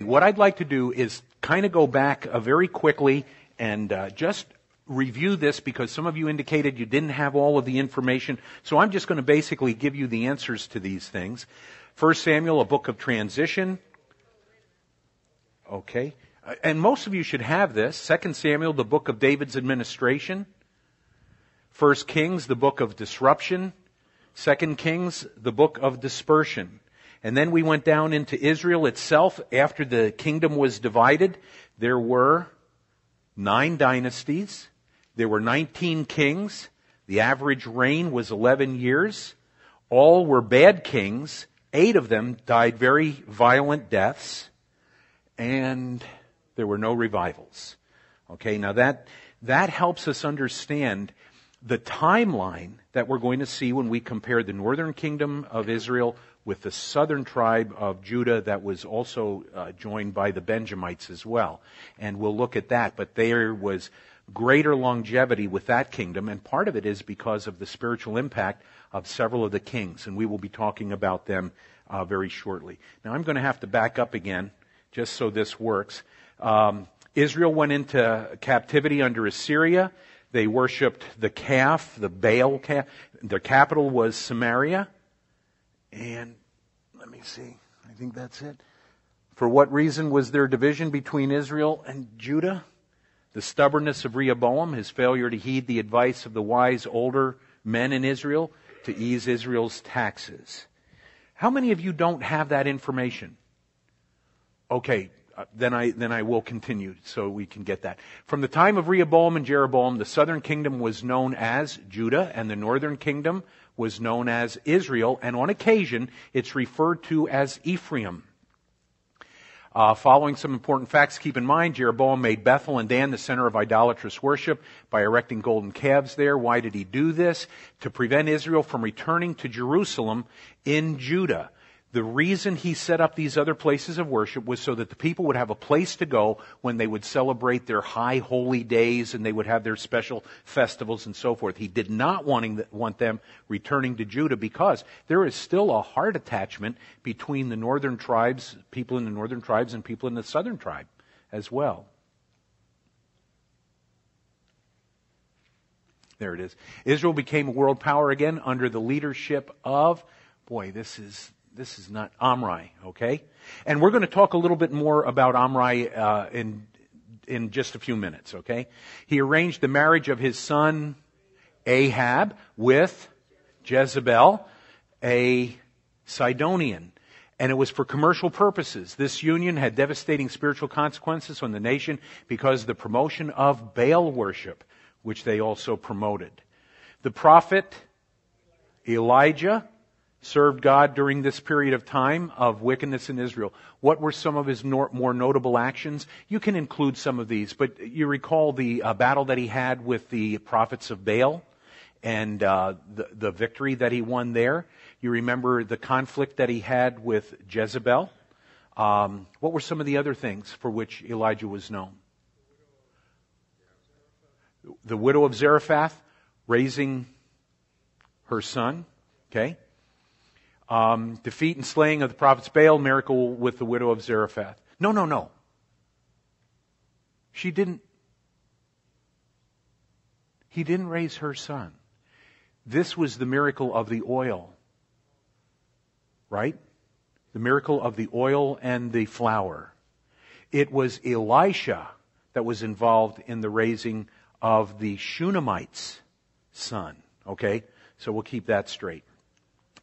What I'd like to do is kind of go back uh, very quickly and uh, just review this because some of you indicated you didn't have all of the information. So I'm just going to basically give you the answers to these things. First Samuel, a book of transition. Okay. Uh, and most of you should have this. Second Samuel, the book of David's administration. First Kings, the book of disruption. Second Kings, the book of dispersion. And then we went down into Israel itself after the kingdom was divided. There were nine dynasties. There were 19 kings. The average reign was 11 years. All were bad kings. Eight of them died very violent deaths. And there were no revivals. Okay, now that, that helps us understand the timeline that we're going to see when we compare the northern kingdom of Israel with the southern tribe of Judah that was also uh, joined by the Benjamites as well. And we'll look at that. But there was greater longevity with that kingdom, and part of it is because of the spiritual impact of several of the kings, and we will be talking about them uh, very shortly. Now I'm going to have to back up again, just so this works. Um, Israel went into captivity under Assyria. They worshipped the calf, the Baal calf. Their capital was Samaria. And let me see. I think that's it. For what reason was there division between Israel and Judah? The stubbornness of Rehoboam, his failure to heed the advice of the wise older men in Israel to ease Israel's taxes. How many of you don't have that information? Okay, then I, then I will continue so we can get that. From the time of Rehoboam and Jeroboam, the southern kingdom was known as Judah and the northern kingdom was known as Israel, and on occasion it's referred to as Ephraim. Uh, following some important facts, keep in mind Jeroboam made Bethel and Dan the center of idolatrous worship by erecting golden calves there. Why did he do this? To prevent Israel from returning to Jerusalem in Judah. The reason he set up these other places of worship was so that the people would have a place to go when they would celebrate their high holy days and they would have their special festivals and so forth. He did not want them returning to Judah because there is still a heart attachment between the northern tribes, people in the northern tribes and people in the southern tribe as well. There it is. Israel became a world power again under the leadership of, boy, this is this is not Omri, okay? And we're going to talk a little bit more about Omri uh, in in just a few minutes, okay? He arranged the marriage of his son Ahab with Jezebel, a Sidonian. And it was for commercial purposes. This union had devastating spiritual consequences on the nation because of the promotion of Baal worship, which they also promoted. The prophet Elijah served God during this period of time of wickedness in Israel. What were some of his more notable actions? You can include some of these, but you recall the uh, battle that he had with the prophets of Baal and uh, the, the victory that he won there. You remember the conflict that he had with Jezebel. Um, what were some of the other things for which Elijah was known? The widow of Zarephath raising her son. Okay. Um, defeat and slaying of the prophets Baal, miracle with the widow of Zarephath. No, no, no. She didn't. He didn't raise her son. This was the miracle of the oil. Right? The miracle of the oil and the flour. It was Elisha that was involved in the raising of the Shunammite's son. Okay? So we'll keep that straight.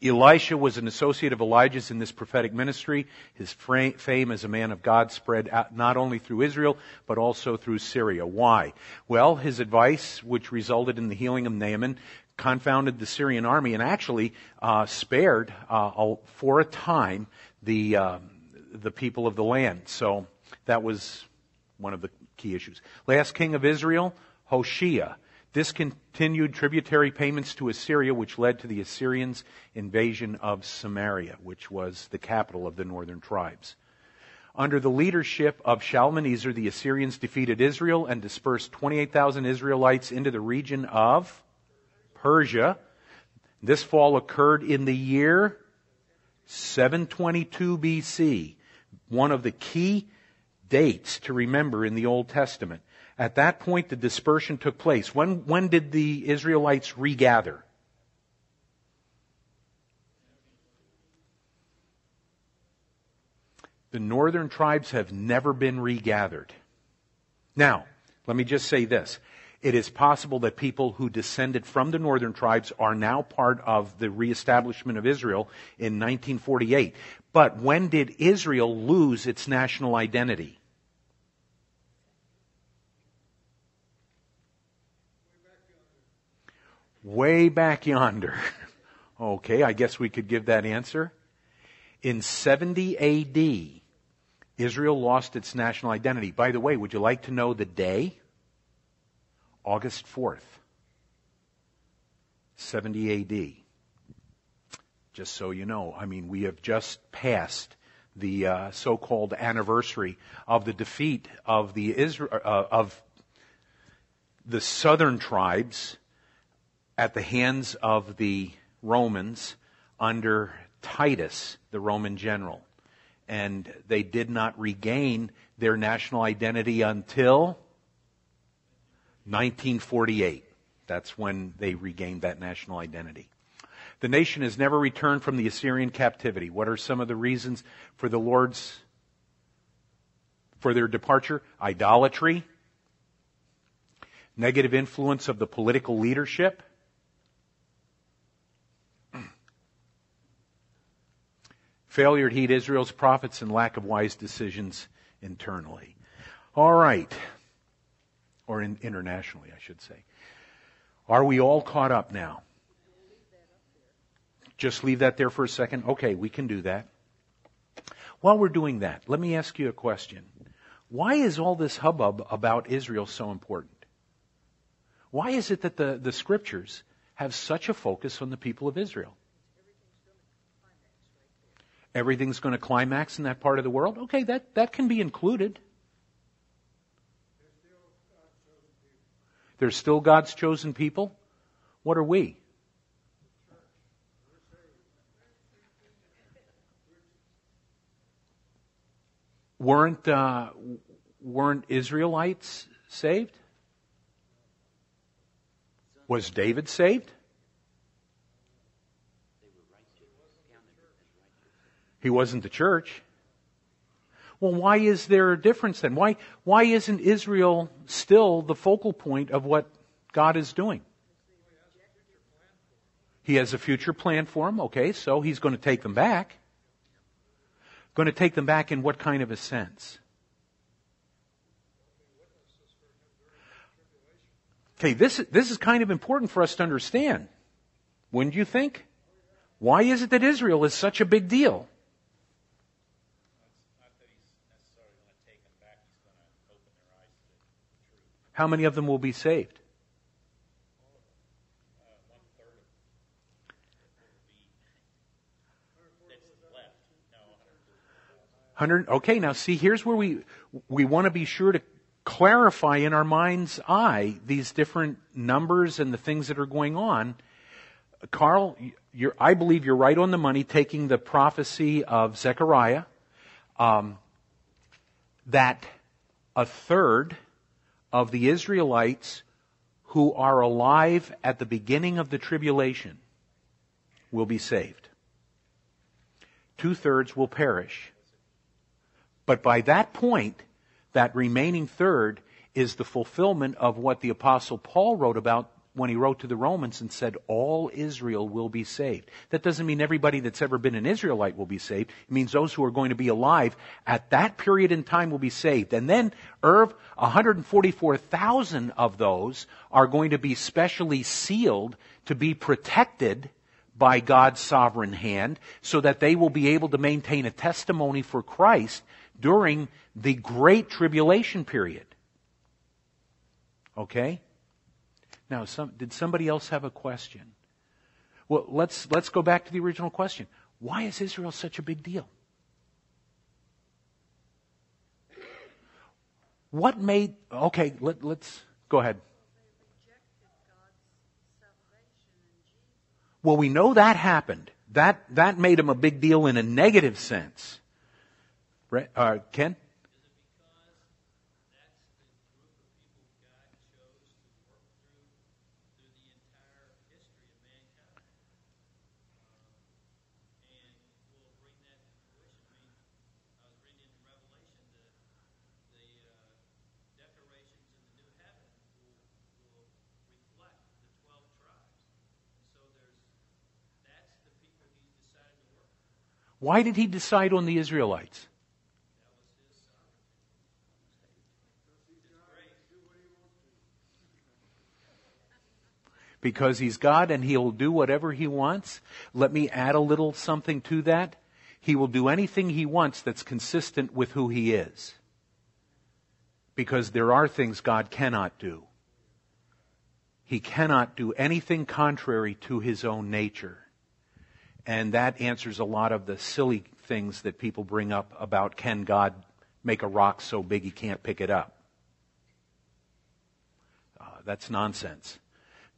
Elisha was an associate of Elijah's in this prophetic ministry. His fame as a man of God spread out not only through Israel, but also through Syria. Why? Well, his advice, which resulted in the healing of Naaman, confounded the Syrian army and actually uh, spared, uh, for a time, the, uh, the people of the land. So that was one of the key issues. Last king of Israel, Hoshea discontinued tributary payments to Assyria, which led to the Assyrians' invasion of Samaria, which was the capital of the northern tribes. Under the leadership of Shalmaneser, the Assyrians defeated Israel and dispersed 28,000 Israelites into the region of Persia. This fall occurred in the year 722 BC. one of the key dates to remember in the Old Testament. At that point, the dispersion took place. When, when did the Israelites regather? The northern tribes have never been regathered. Now, let me just say this. It is possible that people who descended from the northern tribes are now part of the reestablishment of Israel in 1948. But when did Israel lose its national identity? Way back yonder. Okay, I guess we could give that answer. In 70 AD, Israel lost its national identity. By the way, would you like to know the day? August 4th, 70 AD. Just so you know, I mean, we have just passed the uh, so-called anniversary of the defeat of the Israel, uh, of the southern tribes at the hands of the Romans under Titus, the Roman general and they did not regain their national identity until 1948. That's when they regained that national identity. The nation has never returned from the Assyrian captivity. What are some of the reasons for the Lord's for their departure? Idolatry, negative influence of the political leadership, failure to heed Israel's prophets, and lack of wise decisions internally. All right. Or in, internationally, I should say. Are we all caught up now? Just leave that there for a second? Okay, we can do that. While we're doing that, let me ask you a question. Why is all this hubbub about Israel so important? Why is it that the, the scriptures have such a focus on the people of Israel? Everything's going to climax in that part of the world, okay, that, that can be included. There's still God's chosen people. What are we? Weren't uh, weren't Israelites saved? Was David saved? He wasn't the church. Well, why is there a difference then? Why, why isn't Israel still the focal point of what God is doing? He has a future plan for them. Okay, so he's going to take them back. Going to take them back in what kind of a sense? Okay, this, this is kind of important for us to understand. Wouldn't you think? Why is it that Israel is such a big deal? How many of them will be saved? Hundred. Okay, now see, here's where we we want to be sure to clarify in our mind's eye these different numbers and the things that are going on. Carl, I believe you're right on the money, taking the prophecy of Zechariah, um, that a third of the Israelites who are alive at the beginning of the tribulation will be saved. Two thirds will perish. But by that point, that remaining third is the fulfillment of what the apostle Paul wrote about when he wrote to the Romans and said, all Israel will be saved. That doesn't mean everybody that's ever been an Israelite will be saved. It means those who are going to be alive at that period in time will be saved. And then, Irv, 144,000 of those are going to be specially sealed to be protected by God's sovereign hand so that they will be able to maintain a testimony for Christ during the great tribulation period. Okay? Now, some, did somebody else have a question? Well, let's, let's go back to the original question. Why is Israel such a big deal? What made, okay, let, let's go ahead. Well, we know that happened. That, that made them a big deal in a negative sense. Re- Uh, Ken? Why did he decide on the Israelites? Because he's God and he'll do whatever he wants. Let me add a little something to that. He will do anything he wants that's consistent with who he is. Because there are things God cannot do. He cannot do anything contrary to his own nature. And that answers a lot of the silly things that people bring up about can God make a rock so big he can't pick it up? Uh, that's nonsense.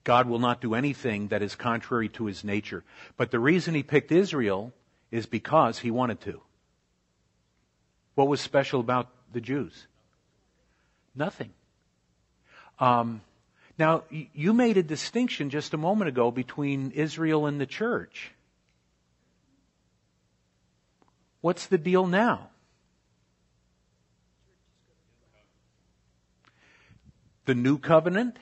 God will not do anything that is contrary to his nature. But the reason he picked Israel is because he wanted to. What was special about the Jews? Nothing. Um, now, you made a distinction just a moment ago between Israel and the church. What's the deal now? The new covenant?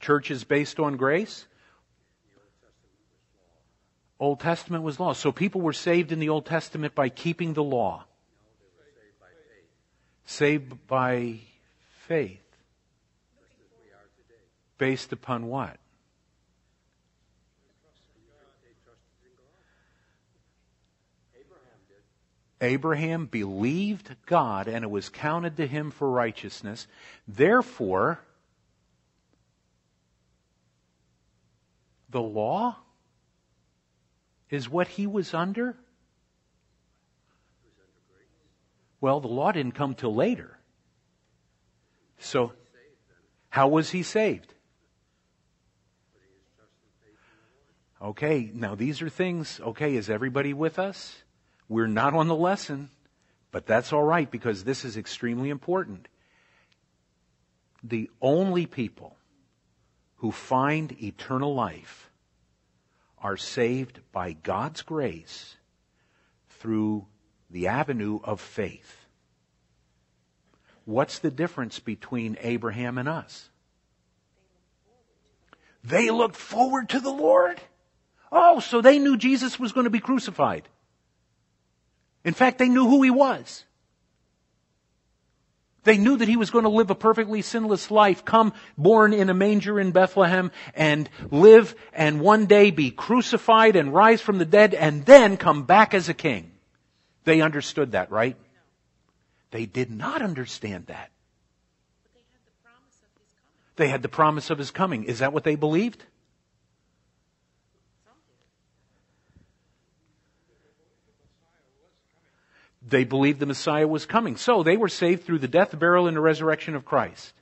Church is based on grace. Old Testament was law. So people were saved in the Old Testament by keeping the law. Saved by faith. Based upon what? Abraham believed God and it was counted to him for righteousness. Therefore, the law is what he was under? Well, the law didn't come till later. So, how was he saved? Okay, now these are things, okay, is everybody with us? We're not on the lesson, but that's all right because this is extremely important. The only people who find eternal life are saved by God's grace through the avenue of faith. What's the difference between Abraham and us? They looked forward to the Lord. Oh, so they knew Jesus was going to be crucified. In fact, they knew who he was. They knew that he was going to live a perfectly sinless life, come born in a manger in Bethlehem and live and one day be crucified and rise from the dead and then come back as a king. They understood that, right? They did not understand that. They had the promise of his coming. Is that what they believed? They believed the Messiah was coming. So they were saved through the death, burial, and the resurrection of Christ.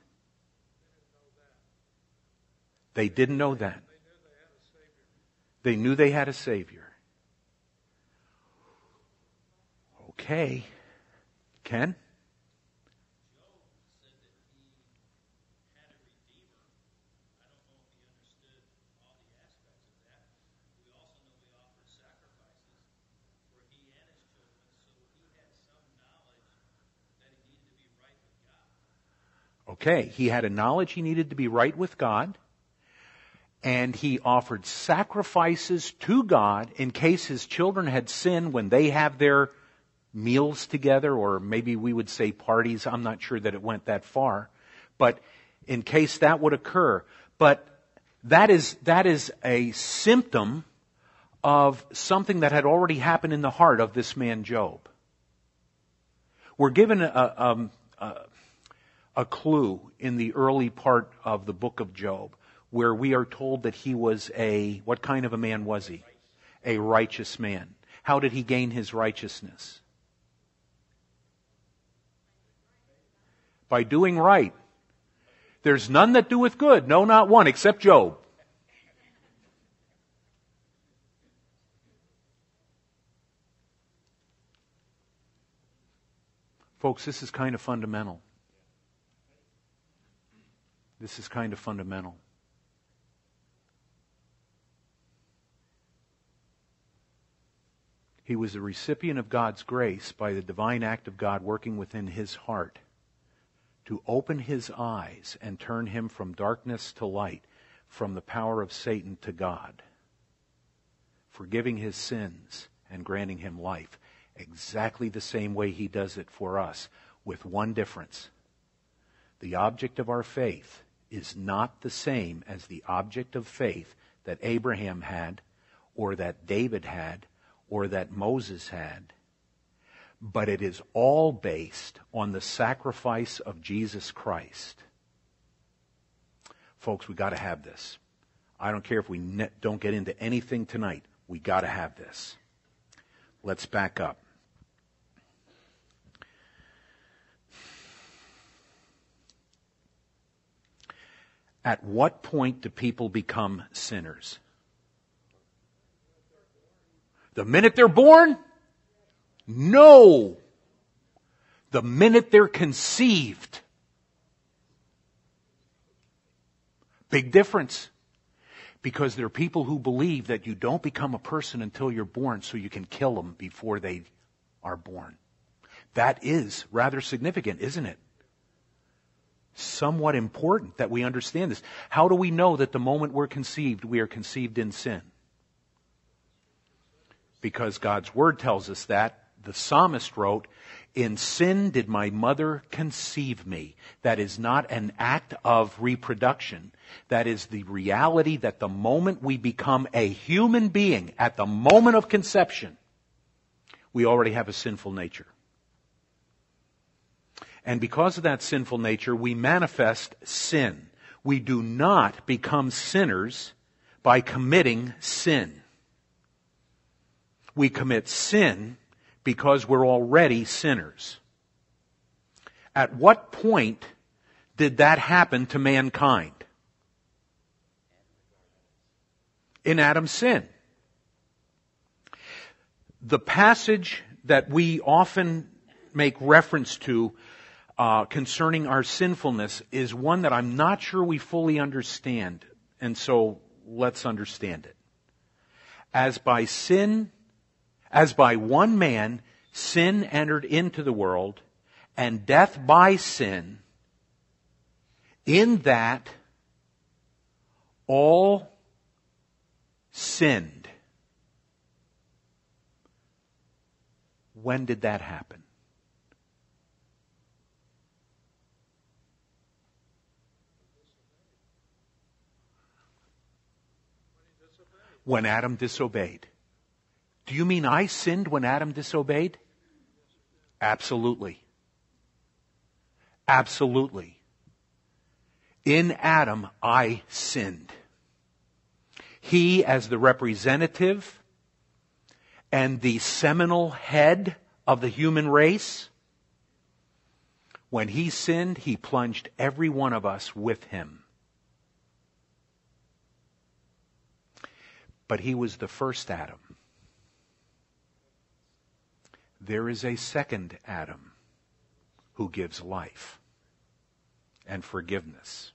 They didn't know that. They knew they had a Savior. Okay. Ken? Okay, he had a knowledge he needed to be right with God, and he offered sacrifices to God in case his children had sinned when they have their meals together, or maybe we would say parties. I'm not sure that it went that far, but in case that would occur. But that is, that is a symptom of something that had already happened in the heart of this man Job. We're given a, um, a, a clue in the early part of the book of Job where we are told that he was a, what kind of a man was he? A righteous man. How did he gain his righteousness? By doing right. There's none that doeth good, no, not one, except Job. Folks, this is kind of fundamental. This is kind of fundamental. He was a recipient of God's grace by the divine act of God working within his heart to open his eyes and turn him from darkness to light, from the power of Satan to God, forgiving his sins and granting him life. Exactly the same way he does it for us, with one difference. The object of our faith is not the same as the object of faith that Abraham had, or that David had, or that Moses had, but it is all based on the sacrifice of Jesus Christ. Folks, we got to have this. I don't care if we ne- don't get into anything tonight. We got to have this. Let's back up. At what point do people become sinners? The minute they're born? No. The minute they're conceived. Big difference. Because there are people who believe that you don't become a person until you're born so you can kill them before they are born. That is rather significant, isn't it? Somewhat important that we understand this. How do we know that the moment we're conceived, we are conceived in sin? because God's Word tells us that. The psalmist wrote, In sin did my mother conceive me. That is not an act of reproduction. That is the reality that the moment we become a human being, at the moment of conception, we already have a sinful nature. And because of that sinful nature, we manifest sin. We do not become sinners by committing sin we commit sin because we're already sinners. At what point did that happen to mankind? In Adam's sin. The passage that we often make reference to uh, concerning our sinfulness is one that I'm not sure we fully understand, and so let's understand it. As by sin as by one man sin entered into the world, and death by sin, in that all sinned. When did that happen? When Adam disobeyed. Do you mean I sinned when Adam disobeyed? Absolutely. Absolutely. In Adam, I sinned. He, as the representative and the seminal head of the human race, when he sinned, he plunged every one of us with him. But he was the first Adam there is a second Adam who gives life and forgiveness.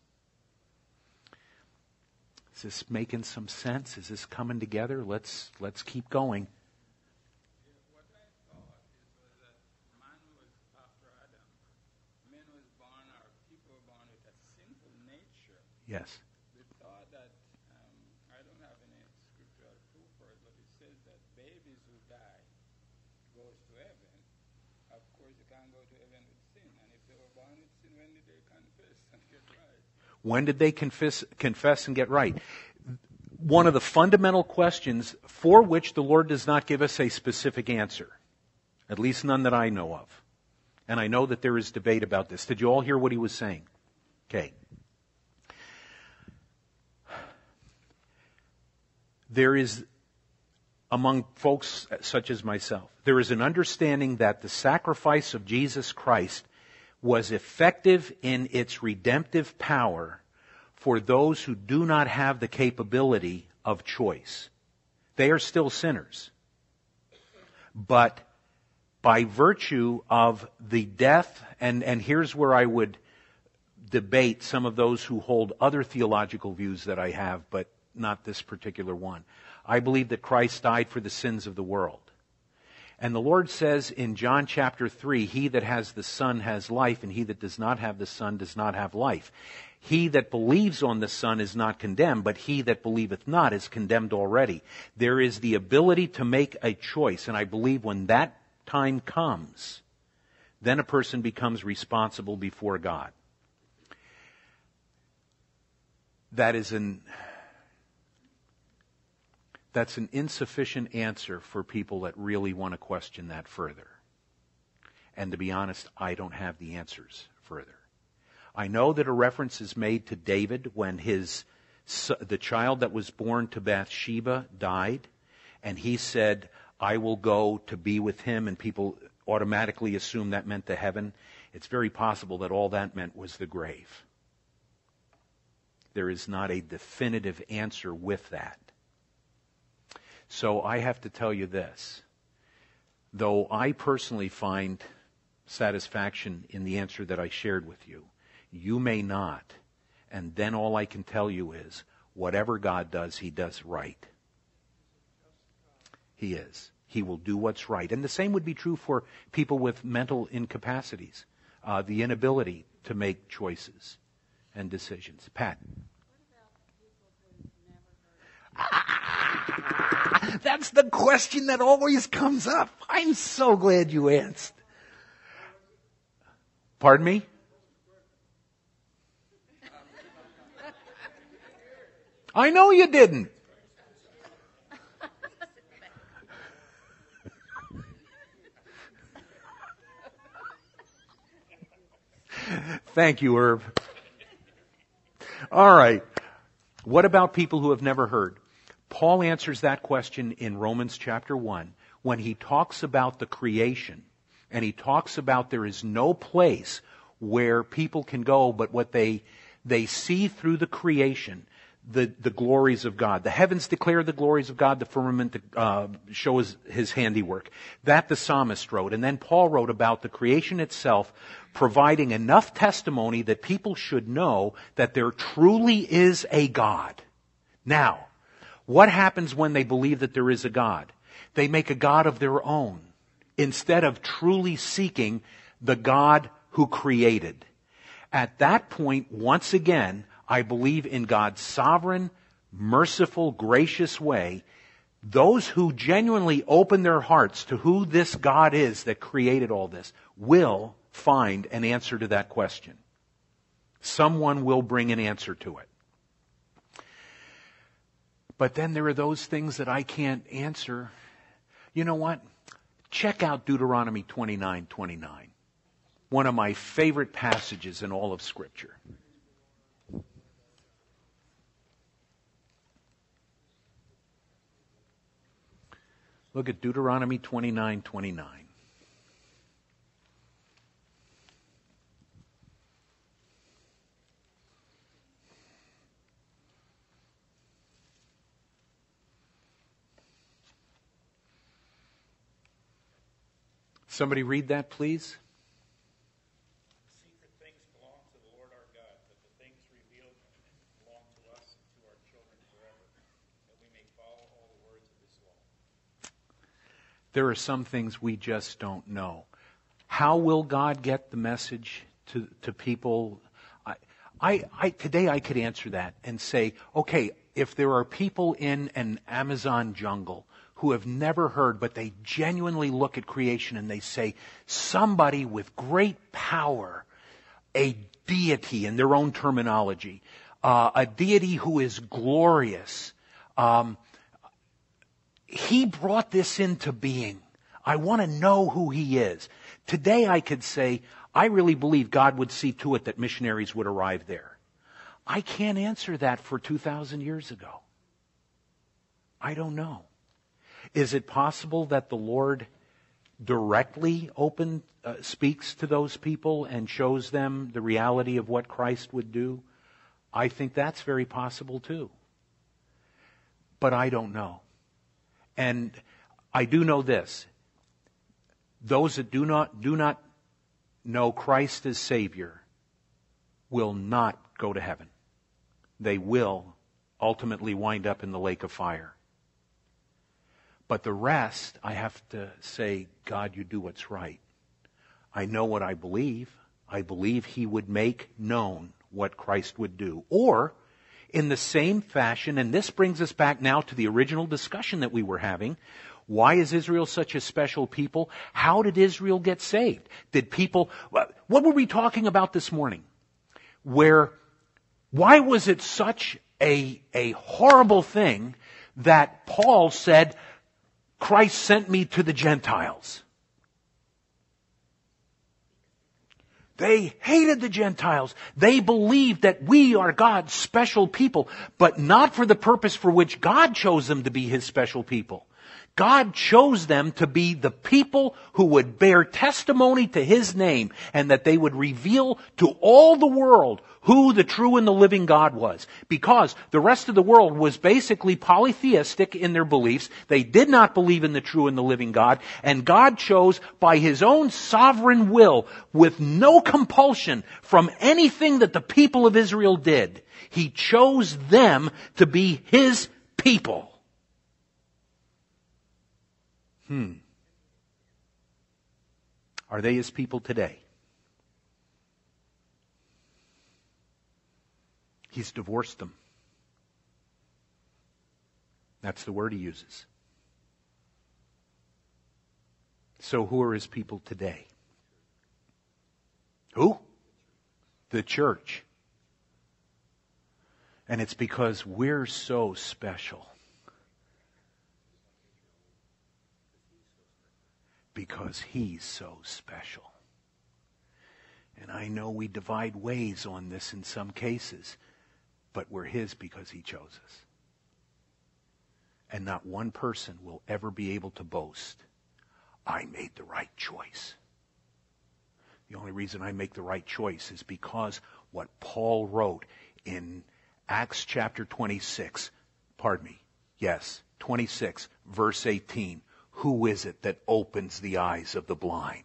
Is this making some sense? Is this coming together? Let's let's keep going. Yes. When did they confess, confess and get right? One of the fundamental questions for which the Lord does not give us a specific answer. At least none that I know of. And I know that there is debate about this. Did you all hear what he was saying? Okay. There is, among folks such as myself, there is an understanding that the sacrifice of Jesus Christ was effective in its redemptive power for those who do not have the capability of choice. They are still sinners. But by virtue of the death, and, and here's where I would debate some of those who hold other theological views that I have, but not this particular one. I believe that Christ died for the sins of the world. And the Lord says in John chapter 3, He that has the Son has life, and he that does not have the Son does not have life. He that believes on the Son is not condemned, but he that believeth not is condemned already. There is the ability to make a choice, and I believe when that time comes, then a person becomes responsible before God. That is an that's an insufficient answer for people that really want to question that further. And to be honest, I don't have the answers further. I know that a reference is made to David when his the child that was born to Bathsheba died, and he said, "I will go to be with him," and people automatically assume that meant the heaven. It's very possible that all that meant was the grave. There is not a definitive answer with that. So I have to tell you this. Though I personally find satisfaction in the answer that I shared with you, you may not. And then all I can tell you is whatever God does, He does right. He is. He will do what's right. And the same would be true for people with mental incapacities, uh, the inability to make choices and decisions. Pat. That's the question that always comes up. I'm so glad you asked. Pardon me? I know you didn't. Thank you, Herb. All right. What about people who have never heard? Paul answers that question in Romans chapter 1 when he talks about the creation and he talks about there is no place where people can go but what they they see through the creation the, the glories of God. The heavens declare the glories of God. The firmament uh, shows his handiwork. That the psalmist wrote. And then Paul wrote about the creation itself providing enough testimony that people should know that there truly is a God. Now, what happens when they believe that there is a God? They make a God of their own instead of truly seeking the God who created. At that point, once again, I believe in God's sovereign, merciful, gracious way. Those who genuinely open their hearts to who this God is that created all this will find an answer to that question. Someone will bring an answer to it. But then there are those things that I can't answer. You know what? Check out Deuteronomy 29, 29. One of my favorite passages in all of Scripture. Look at Deuteronomy 29, 29. Somebody read that, please. Secret things belong to the Lord our God, but the things revealed belong to us and to our children forever, that we may follow all the words of this law. There are some things we just don't know. How will God get the message to, to people? I, I, I, today I could answer that and say, okay, if there are people in an Amazon jungle who have never heard, but they genuinely look at creation and they say, somebody with great power, a deity in their own terminology, uh, a deity who is glorious. Um, he brought this into being. I want to know who he is. Today I could say, I really believe God would see to it that missionaries would arrive there. I can't answer that for 2,000 years ago. I don't know. Is it possible that the Lord directly open, uh, speaks to those people and shows them the reality of what Christ would do? I think that's very possible too. But I don't know. And I do know this. those that do not, do not know Christ as Savior will not go to heaven. They will ultimately wind up in the lake of fire. But the rest, I have to say, God, you do what's right. I know what I believe. I believe He would make known what Christ would do. Or, in the same fashion, and this brings us back now to the original discussion that we were having, why is Israel such a special people? How did Israel get saved? Did people, what were we talking about this morning? Where, why was it such a, a horrible thing that Paul said, Christ sent me to the Gentiles? They hated the Gentiles. They believed that we are God's special people, but not for the purpose for which God chose them to be His special people. God chose them to be the people who would bear testimony to His name and that they would reveal to all the world who the true and the living God was. Because the rest of the world was basically polytheistic in their beliefs. They did not believe in the true and the living God. And God chose by His own sovereign will, with no compulsion from anything that the people of Israel did, He chose them to be His people. Hmm. Are they his people today? He's divorced them. That's the word he uses. So who are his people today? Who? The church. And it's because we're so special. because He's so special. And I know we divide ways on this in some cases, but we're His because He chose us. And not one person will ever be able to boast, I made the right choice. The only reason I make the right choice is because what Paul wrote in Acts chapter 26, pardon me, yes, 26, verse 18 who is it that opens the eyes of the blind?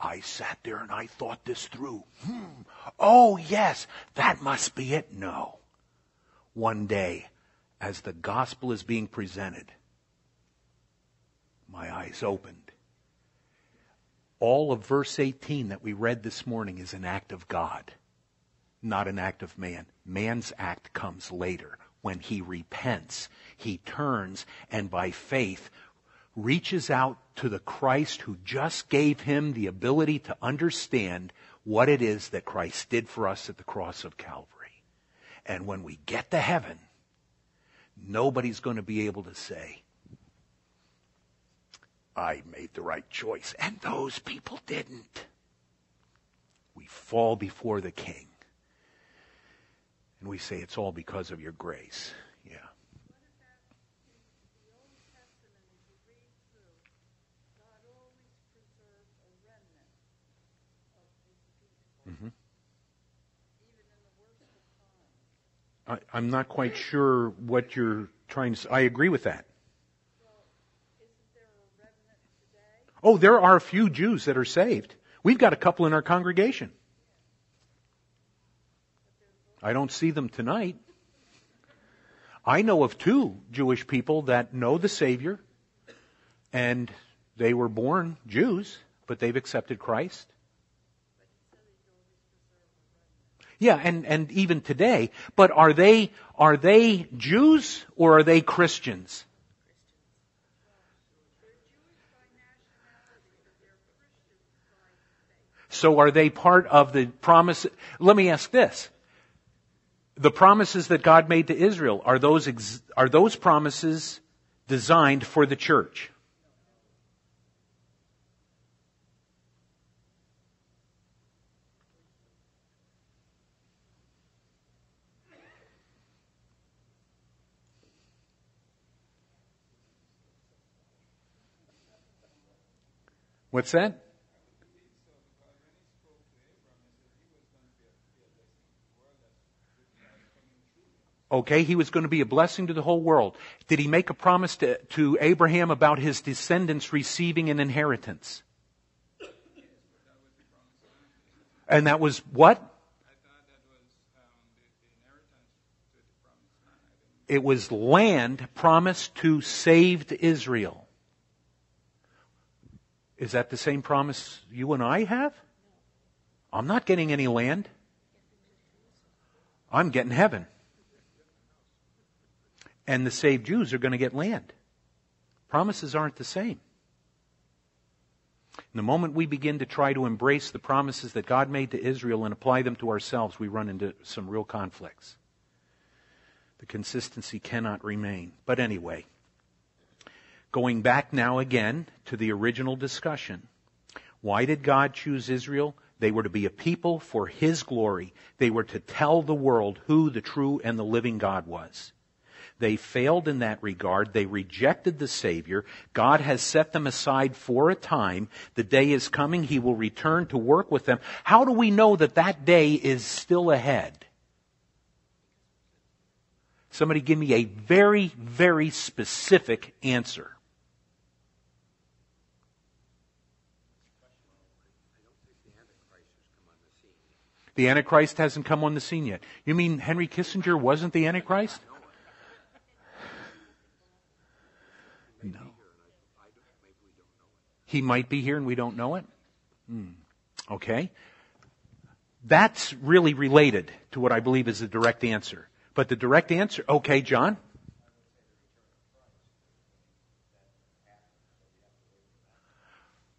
I sat there and I thought this through. Hmm. Oh, yes, that must be it. No. One day, as the gospel is being presented, my eyes opened. All of verse 18 that we read this morning is an act of God, not an act of man. Man's act comes later when he repents, he turns, and by faith reaches out to the Christ who just gave him the ability to understand what it is that Christ did for us at the cross of Calvary. And when we get to heaven, nobody's going to be able to say, I made the right choice. And those people didn't. We fall before the King. And we say, it's all because of your grace. Mm-hmm. I, I'm not quite sure what you're trying to. I agree with that. Oh, there are a few Jews that are saved. We've got a couple in our congregation. I don't see them tonight. I know of two Jewish people that know the Savior, and they were born Jews, but they've accepted Christ. Yeah, and, and even today. But are they, are they Jews or are they Christians? So are they part of the promise? Let me ask this. The promises that God made to Israel, are those, ex, are those promises designed for the church? What's that? Okay, he was going to be a blessing to the whole world. Did he make a promise to, to Abraham about his descendants receiving an inheritance? And that was what? It was land promised to saved Israel. Is that the same promise you and I have? I'm not getting any land. I'm getting heaven. And the saved Jews are going to get land. Promises aren't the same. And the moment we begin to try to embrace the promises that God made to Israel and apply them to ourselves, we run into some real conflicts. The consistency cannot remain. But anyway, going back now again to the original discussion. Why did God choose Israel? They were to be a people for His glory. They were to tell the world who the true and the living God was. They failed in that regard. They rejected the Savior. God has set them aside for a time. The day is coming. He will return to work with them. How do we know that that day is still ahead? Somebody give me a very, very specific answer. The Antichrist hasn't come on the scene yet. You mean Henry Kissinger wasn't the Antichrist? No. He might be here and we don't know it? Hmm. Okay. That's really related to what I believe is the direct answer. But the direct answer, okay, John?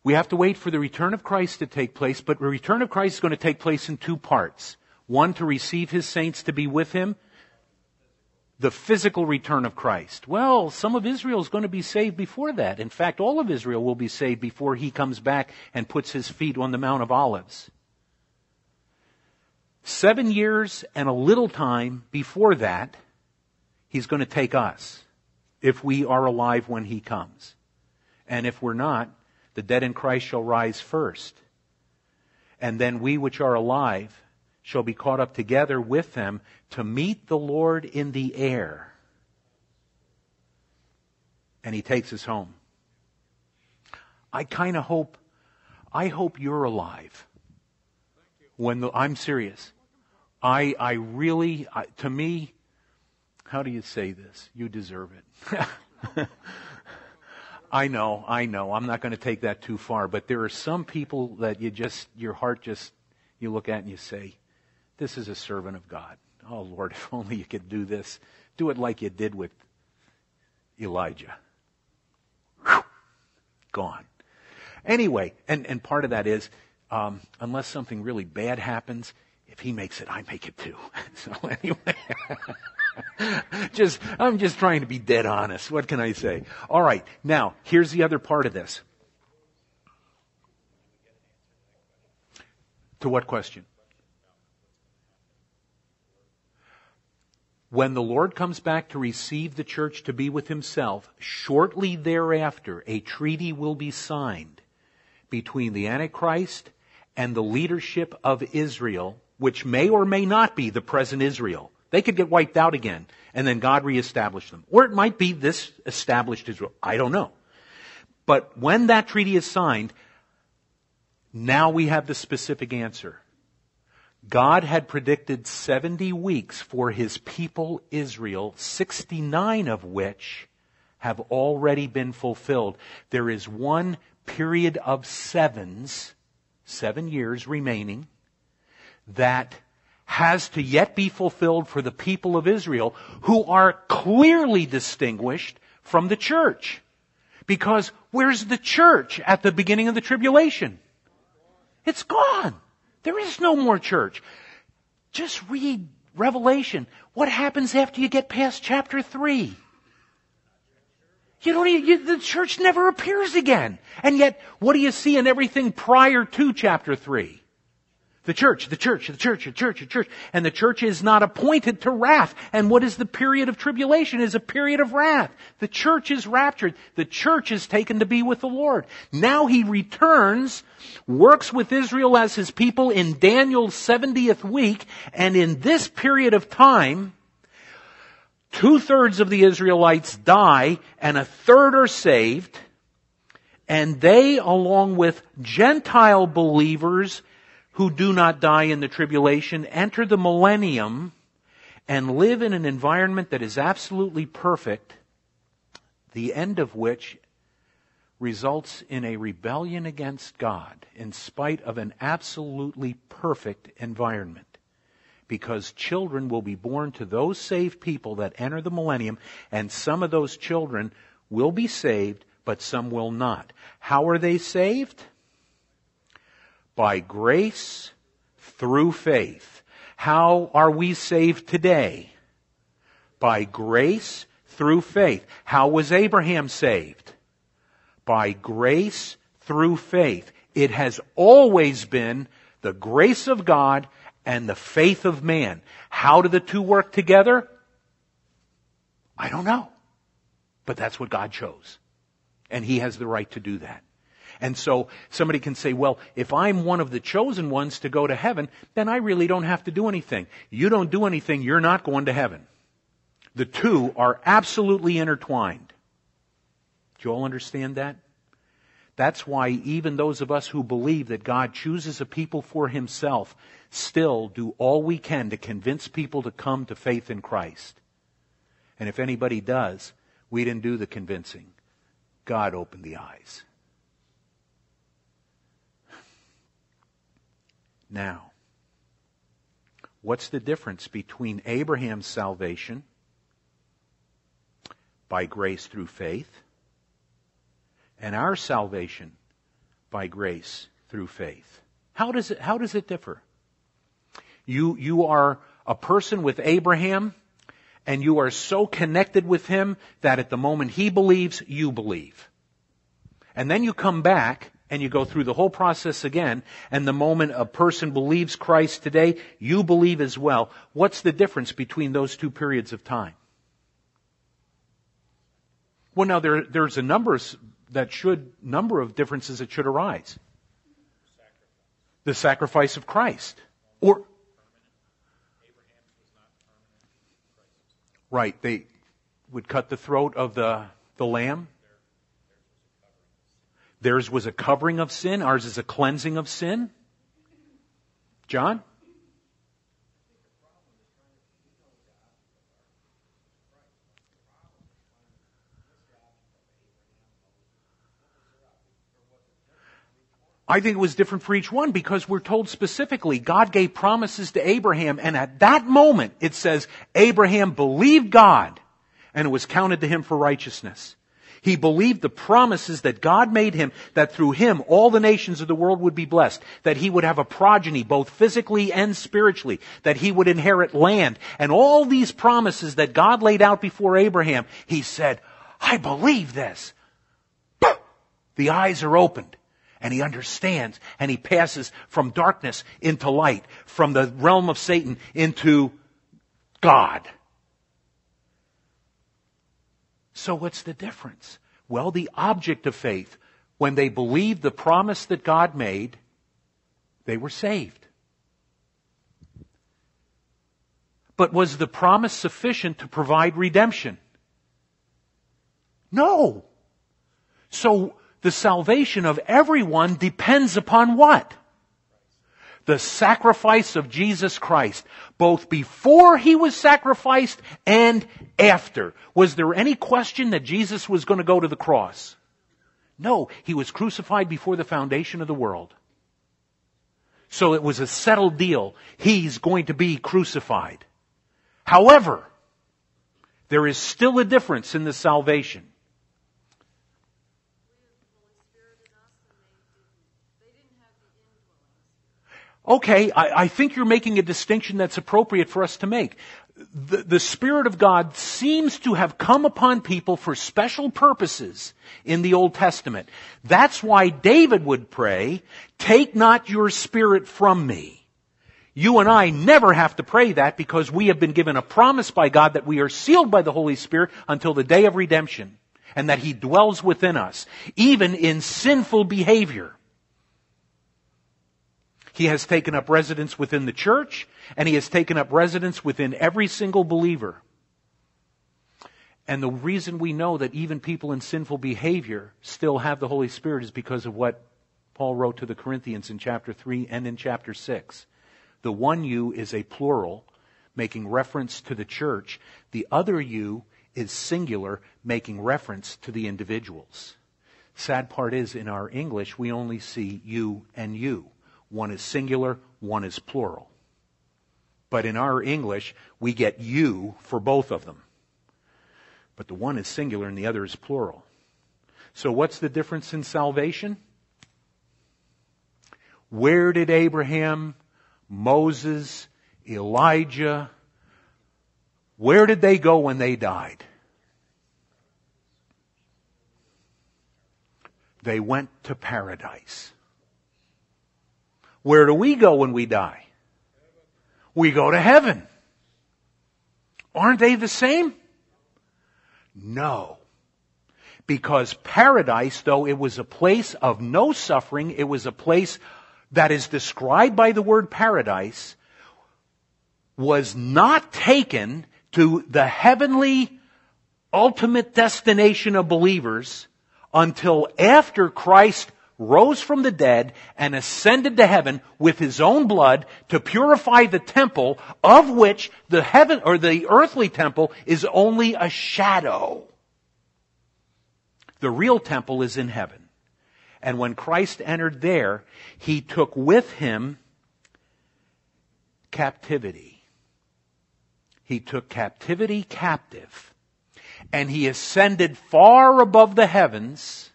We have to wait for the return of Christ to take place, but the return of Christ is going to take place in two parts. One, to receive his saints to be with him. The physical return of Christ. Well, some of Israel is going to be saved before that. In fact, all of Israel will be saved before he comes back and puts his feet on the Mount of Olives. Seven years and a little time before that, he's going to take us if we are alive when he comes. And if we're not, the dead in Christ shall rise first. And then we which are alive shall be caught up together with them to meet the Lord in the air. And he takes us home. I kind of hope, I hope you're alive. When the, I'm serious. I, I really, I, to me, how do you say this? You deserve it. I know, I know. I'm not going to take that too far, but there are some people that you just, your heart just, you look at and you say, this is a servant of God. Oh Lord, if only you could do this. Do it like you did with Elijah. Whew. Gone. Anyway, and, and part of that is, um, unless something really bad happens, if he makes it, I make it too. so anyway. just, I'm just trying to be dead honest. What can I say? All right. Now, here's the other part of this. To what question? When the Lord comes back to receive the church to be with himself, shortly thereafter, a treaty will be signed between the Antichrist and the leadership of Israel, which may or may not be the present Israel. They could get wiped out again, and then God reestablish them. Or it might be this established Israel. I don't know. But when that treaty is signed, now we have the specific answer. God had predicted 70 weeks for his people Israel, 69 of which have already been fulfilled. There is one period of sevens, seven years remaining, that has to yet be fulfilled for the people of Israel who are clearly distinguished from the church. Because where's the church at the beginning of the tribulation? It's gone. There is no more church. Just read Revelation. What happens after you get past chapter 3? You don't even, you, the church never appears again. And yet, what do you see in everything prior to chapter 3? The church, the church, the church, the church, the church. And the church is not appointed to wrath. And what is the period of tribulation? Is a period of wrath. The church is raptured. The church is taken to be with the Lord. Now he returns, works with Israel as his people in Daniel's 70th week, and in this period of time, two thirds of the Israelites die, and a third are saved, and they, along with Gentile believers, who do not die in the tribulation enter the millennium and live in an environment that is absolutely perfect, the end of which results in a rebellion against God in spite of an absolutely perfect environment. Because children will be born to those saved people that enter the millennium, and some of those children will be saved, but some will not. How are they saved? By grace through faith. How are we saved today? By grace through faith. How was Abraham saved? By grace through faith. It has always been the grace of God and the faith of man. How do the two work together? I don't know. But that's what God chose. And He has the right to do that. And so somebody can say, well, if I'm one of the chosen ones to go to heaven, then I really don't have to do anything. You don't do anything, you're not going to heaven. The two are absolutely intertwined. Do you all understand that? That's why even those of us who believe that God chooses a people for himself still do all we can to convince people to come to faith in Christ. And if anybody does, we didn't do the convincing. God opened the eyes. Now, what's the difference between Abraham's salvation by grace through faith and our salvation by grace through faith? How does it, how does it differ? You, you are a person with Abraham and you are so connected with him that at the moment he believes, you believe. And then you come back and you go through the whole process again, and the moment a person believes Christ today, you believe as well. What's the difference between those two periods of time? Well, now there, there's a number that should, number of differences that should arise. The sacrifice of Christ. Or, right, they would cut the throat of the, the lamb. Theirs was a covering of sin. Ours is a cleansing of sin. John? I think it was different for each one because we're told specifically God gave promises to Abraham and at that moment it says Abraham believed God and it was counted to him for righteousness. He believed the promises that God made him that through him all the nations of the world would be blessed, that he would have a progeny both physically and spiritually, that he would inherit land, and all these promises that God laid out before Abraham, he said, I believe this. The eyes are opened and he understands and he passes from darkness into light, from the realm of Satan into God. So what's the difference? Well, the object of faith, when they believed the promise that God made, they were saved. But was the promise sufficient to provide redemption? No. So the salvation of everyone depends upon what? The sacrifice of Jesus Christ, both before he was sacrificed and after. Was there any question that Jesus was going to go to the cross? No, he was crucified before the foundation of the world. So it was a settled deal. He's going to be crucified. However, there is still a difference in the salvation. Okay, I, I, think you're making a distinction that's appropriate for us to make. The, the Spirit of God seems to have come upon people for special purposes in the Old Testament. That's why David would pray, take not your Spirit from me. You and I never have to pray that because we have been given a promise by God that we are sealed by the Holy Spirit until the day of redemption and that He dwells within us, even in sinful behavior. He has taken up residence within the church, and he has taken up residence within every single believer. And the reason we know that even people in sinful behavior still have the Holy Spirit is because of what Paul wrote to the Corinthians in chapter 3 and in chapter 6. The one you is a plural, making reference to the church. The other you is singular, making reference to the individuals. Sad part is, in our English, we only see you and you. One is singular, one is plural. But in our English, we get you for both of them. But the one is singular and the other is plural. So what's the difference in salvation? Where did Abraham, Moses, Elijah, where did they go when they died? They went to paradise. Where do we go when we die? We go to heaven. Aren't they the same? No. Because paradise, though it was a place of no suffering, it was a place that is described by the word paradise, was not taken to the heavenly ultimate destination of believers until after Christ rose from the dead and ascended to heaven with his own blood to purify the temple of which the heaven or the earthly temple is only a shadow. The real temple is in heaven. And when Christ entered there, he took with him captivity. He took captivity captive. And he ascended far above the heavens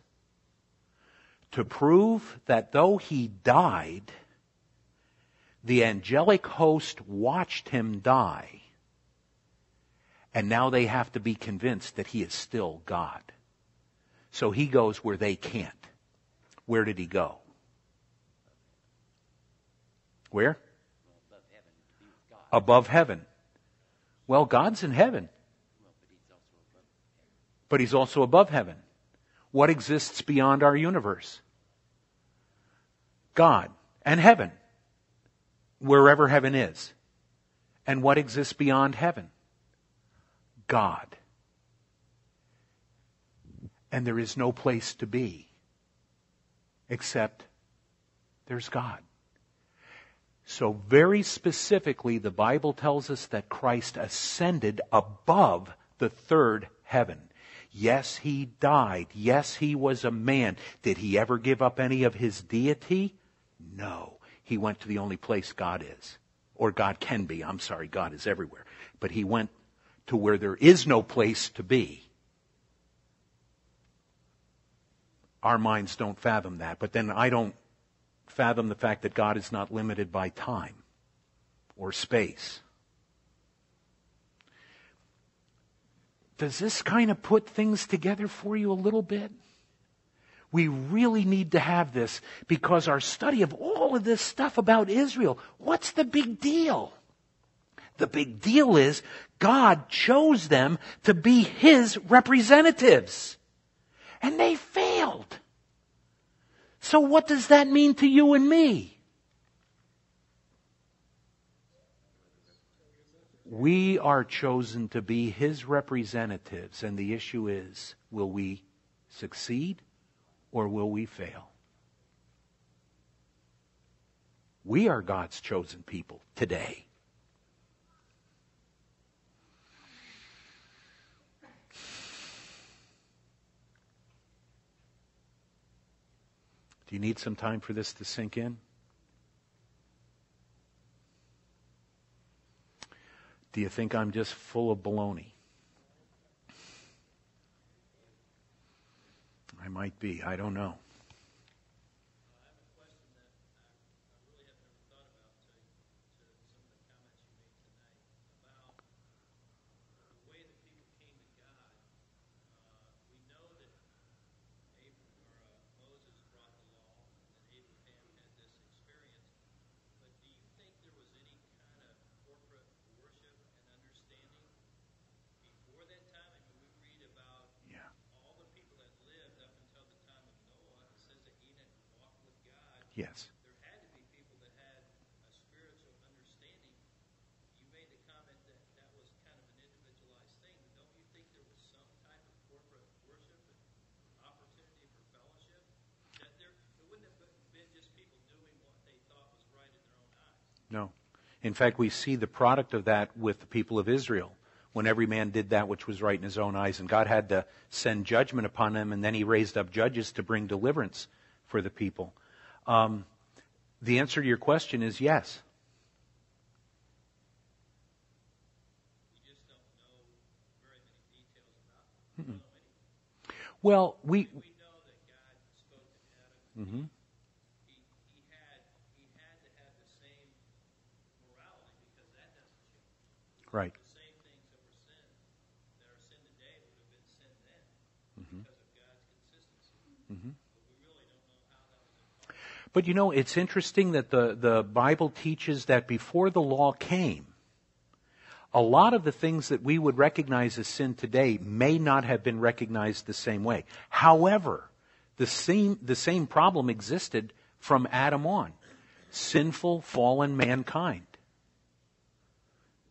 to prove that though he died, the angelic host watched him die. And now they have to be convinced that he is still God. So he goes where they can't. Where did he go? Where? Above heaven. Well, God's in heaven. But he's also above heaven. What exists beyond our universe? God and heaven. Wherever heaven is. And what exists beyond heaven? God. And there is no place to be except there's God. So very specifically, the Bible tells us that Christ ascended above the third heaven. Yes, he died. Yes, he was a man. Did he ever give up any of his deity? No. He went to the only place God is. Or God can be. I'm sorry, God is everywhere. But he went to where there is no place to be. Our minds don't fathom that. But then I don't fathom the fact that God is not limited by time or space. Does this kind of put things together for you a little bit? We really need to have this because our study of all of this stuff about Israel, what's the big deal? The big deal is God chose them to be His representatives. And they failed. So what does that mean to you and me? We are chosen to be His representatives, and the issue is, will we succeed or will we fail? We are God's chosen people today. Do you need some time for this to sink in? Do you think I'm just full of baloney? I might be. I don't know. Yeah. Yes. there had to be people that had a spiritual understanding. You made the comment that that was kind of an individualized thing, but don't you think there was some type of corporate worship and opportunity for fellowship? That there, it wouldn't have No. In fact, we see the product of that with the people of Israel when every man did that which was right in his own eyes. And God had to send judgment upon them, and then he raised up judges to bring deliverance for the people. Um, the answer to your question is yes. Just don't know very many details about them. You don't know anything. Well, we. We know that God spoke to Adam. hmm He, he had he had to have the same morality because that doesn't change. Right. The same things that were sin that are sin today would have been sin then Mm-hmm. because of God's consistency. Mhm. But we really don't know how that was imparted. But you know, it's interesting that the, the Bible teaches that before the law came, a lot of the things that we would recognize as sin today may not have been recognized the same way. However, the same, the same problem existed from Adam on. Sinful, fallen mankind.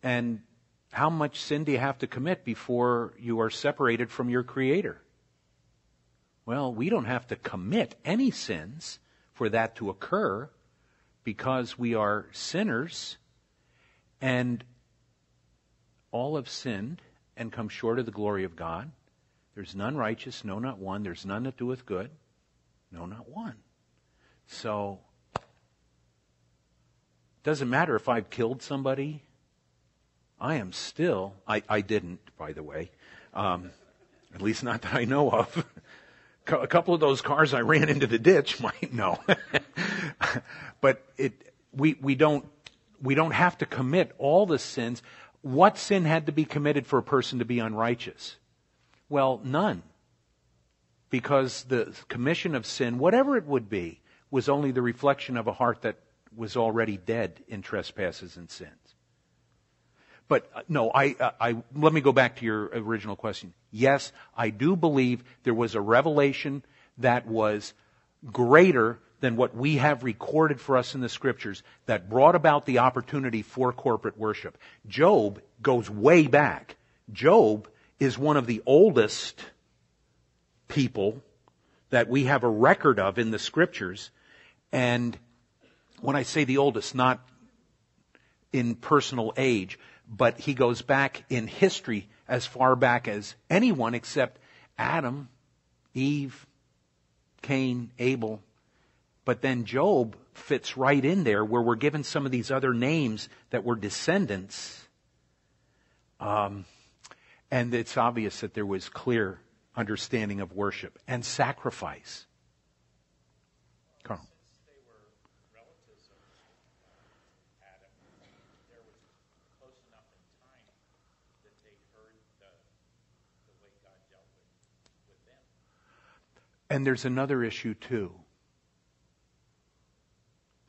And how much sin do you have to commit before you are separated from your Creator? Well, we don't have to commit any sins for that to occur because we are sinners and all have sinned and come short of the glory of God. There's none righteous, no, not one. There's none that doeth good, no, not one. So, it doesn't matter if I've killed somebody. I am still, I, I didn't, by the way. Um, at least not that I know of. A couple of those cars I ran into the ditch might know. but it, we, we don't, we don't have to commit all the sins. What sin had to be committed for a person to be unrighteous? Well, none. Because the commission of sin, whatever it would be, was only the reflection of a heart that was already dead in trespasses and sins. But uh, no, I, I, I, let me go back to your original question. Yes, I do believe there was a revelation that was greater than what we have recorded for us in the scriptures that brought about the opportunity for corporate worship. Job goes way back. Job is one of the oldest people that we have a record of in the scriptures. And when I say the oldest, not in personal age, but he goes back in history as far back as anyone except Adam, Eve, Cain, Abel. But then Job fits right in there where we're given some of these other names that were descendants. Um, and it's obvious that there was clear understanding of worship and sacrifice. Carl. Since they were relatives of Adam, there was close enough in time that they heard the, the way God dealt with, with them. And there's another issue too.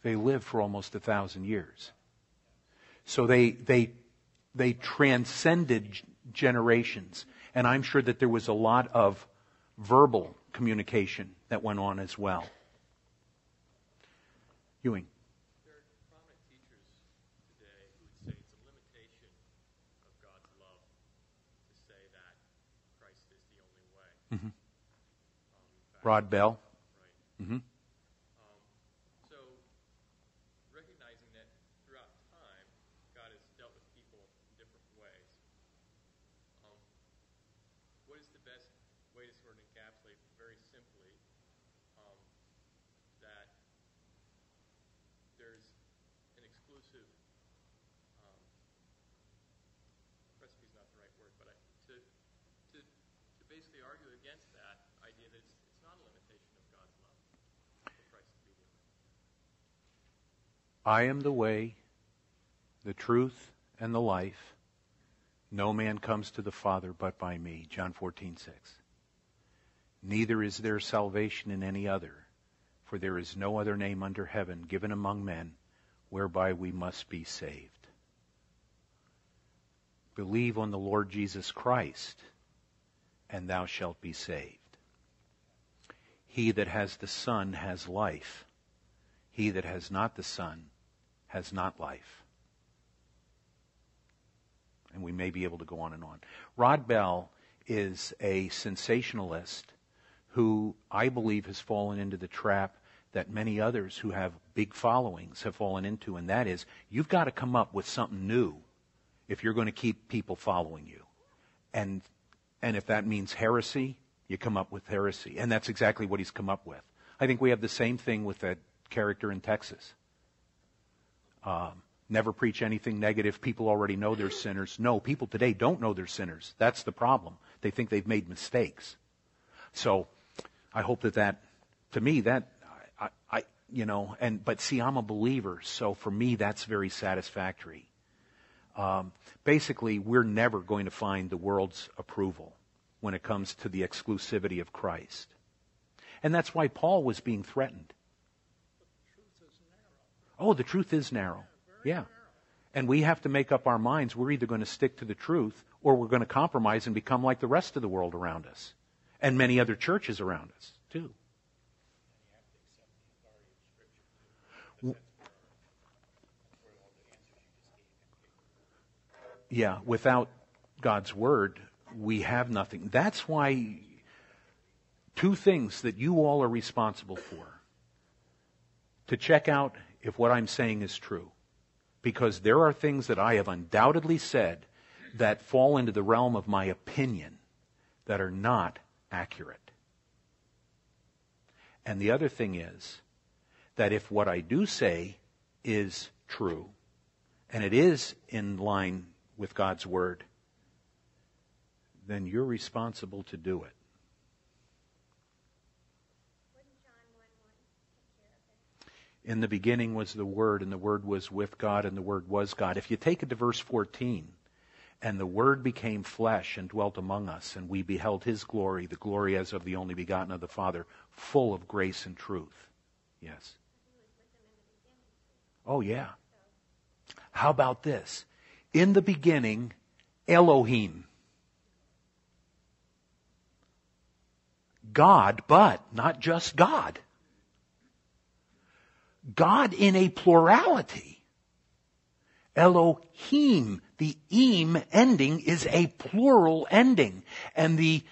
They lived for almost a thousand years. So they, they, they transcended generations. And I'm sure that there was a lot of verbal communication that went on as well. Ewing. There are prominent teachers today who would say it's a limitation of God's love to say that Christ is the only way. Mhm. Um, in fact, Rob Bell. Right. hmm Um, so, recognizing that throughout time, God has dealt with people in different ways. Um, what is the best way to sort of encapsulate very simply um, that there's an exclusive um, recipe is not the right word, but I, mm-hmm. um, um, to, sort of encapsulate, very simply, um, that there's an exclusive recipe is not the right word, but to to basically argue against that idea that it's, it's not a limitation of God's love for Christ to be the only way. I am the way, the truth, and the life. No man comes to the Father but by me. John 14, 6. Neither is there salvation in any other, for there is no other name under heaven given among men whereby we must be saved. Believe on the Lord Jesus Christ, and thou shalt be saved. He that has the Son has life. He that has not the Son has not life. And we may be able to go on and on. Rob Bell is a sensationalist who I believe has fallen into the trap that many others who have big followings have fallen into, and that is you've got to come up with something new if you're going to keep people following you. And, and if that means heresy, you come up with heresy. And that's exactly what he's come up with. I think we have the same thing with that character in Texas. Um, never preach anything negative. People already know they're sinners. No, people today don't know they're sinners. That's the problem. They think they've made mistakes. So I hope that that, to me, that, I, I, you know, and, but see, I'm a believer, so for me, that's very satisfactory. Um, basically, we're never going to find the world's approval when it comes to the exclusivity of Christ. And that's why Paul was being threatened. Oh, the truth is narrow. Yeah. And we have to make up our minds. We're either going to stick to the truth or we're going to compromise and become like the rest of the world around us and many other churches around us, too. Yeah, without God's Word, we have nothing. That's why two things that you all are responsible for to check out if what I'm saying is true. Because there are things that I have undoubtedly said that fall into the realm of my opinion that are not accurate. And the other thing is that if what I do say is true, and it is in line with God's Word, then you're responsible to do it. In the beginning was the Word, and the Word was with God, and the Word was God. If you take it to verse 14, and the Word became flesh and dwelt among us, and we beheld His glory, the glory as of the only begotten of the Father, full of grace and truth. Yes. Oh, yeah. How about this? In the beginning, Elohim. God, but not just God. God in a plurality. Elohim, the im ending is a plural ending. And the,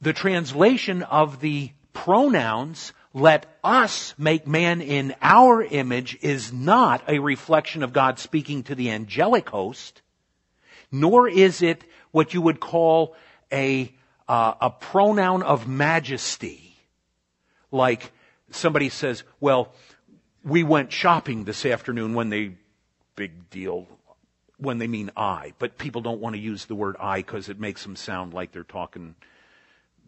the translation of the pronouns, let us make man in our image, is not a reflection of God speaking to the angelic host, nor is it what you would call a, uh, a pronoun of majesty. Like, somebody says, well, we went shopping this afternoon when they, big deal, when they mean I. But people don't want to use the word I because it makes them sound like they're talking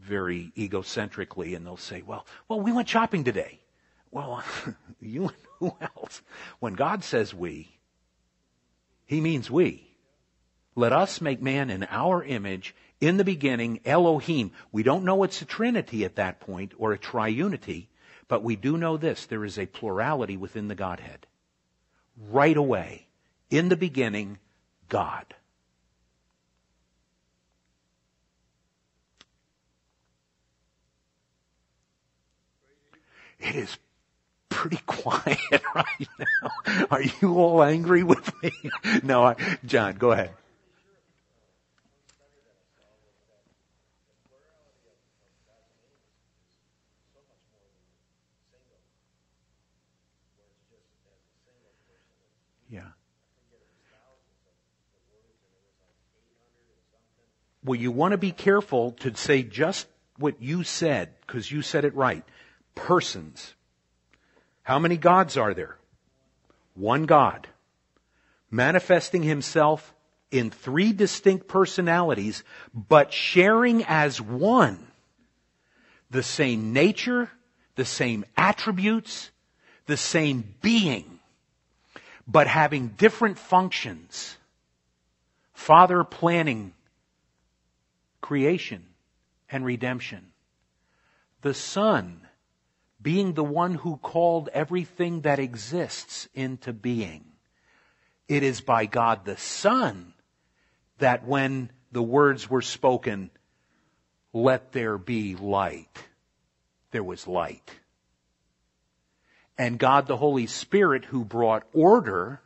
very egocentrically and they'll say, well, well, we went shopping today. Well, you and who else? When God says we, He means we. Let us make man in our image. In the beginning, Elohim. We don't know it's a trinity at that point or a triunity. But we do know this there is a plurality within the Godhead. Right away, in the beginning, God. It is pretty quiet right now. Are you all angry with me? No, I, John, go ahead. Well, you want to be careful to say just what you said, because you said it right. Persons. How many gods are there? One God. Manifesting himself in three distinct personalities, but sharing as one the same nature, the same attributes, the same being but having different functions. Father planning creation and redemption. The Son being the one who called everything that exists into being. It is by God the Son that when the words were spoken, let there be light, there was light and God the Holy Spirit who brought order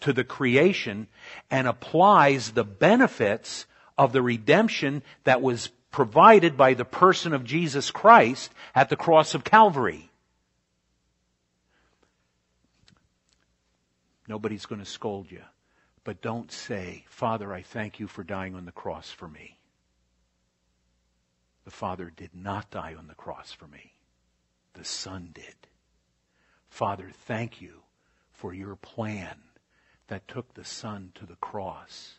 to the creation and applies the benefits of the redemption that was provided by the person of Jesus Christ at the cross of Calvary. Nobody's going to scold you, but don't say, Father, I thank you for dying on the cross for me. The Father did not die on the cross for me. The Son did. Father, thank you for your plan that took the Son to the cross,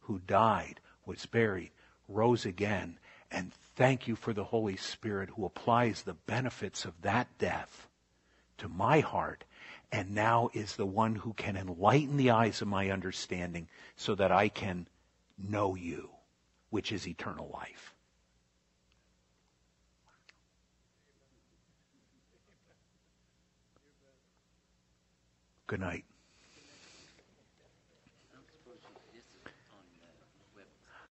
who died was buried, rose again, and thank you for the Holy Spirit who applies the benefits of that death to my heart and now is the one who can enlighten the eyes of my understanding so that I can know you, which is eternal life. Good night.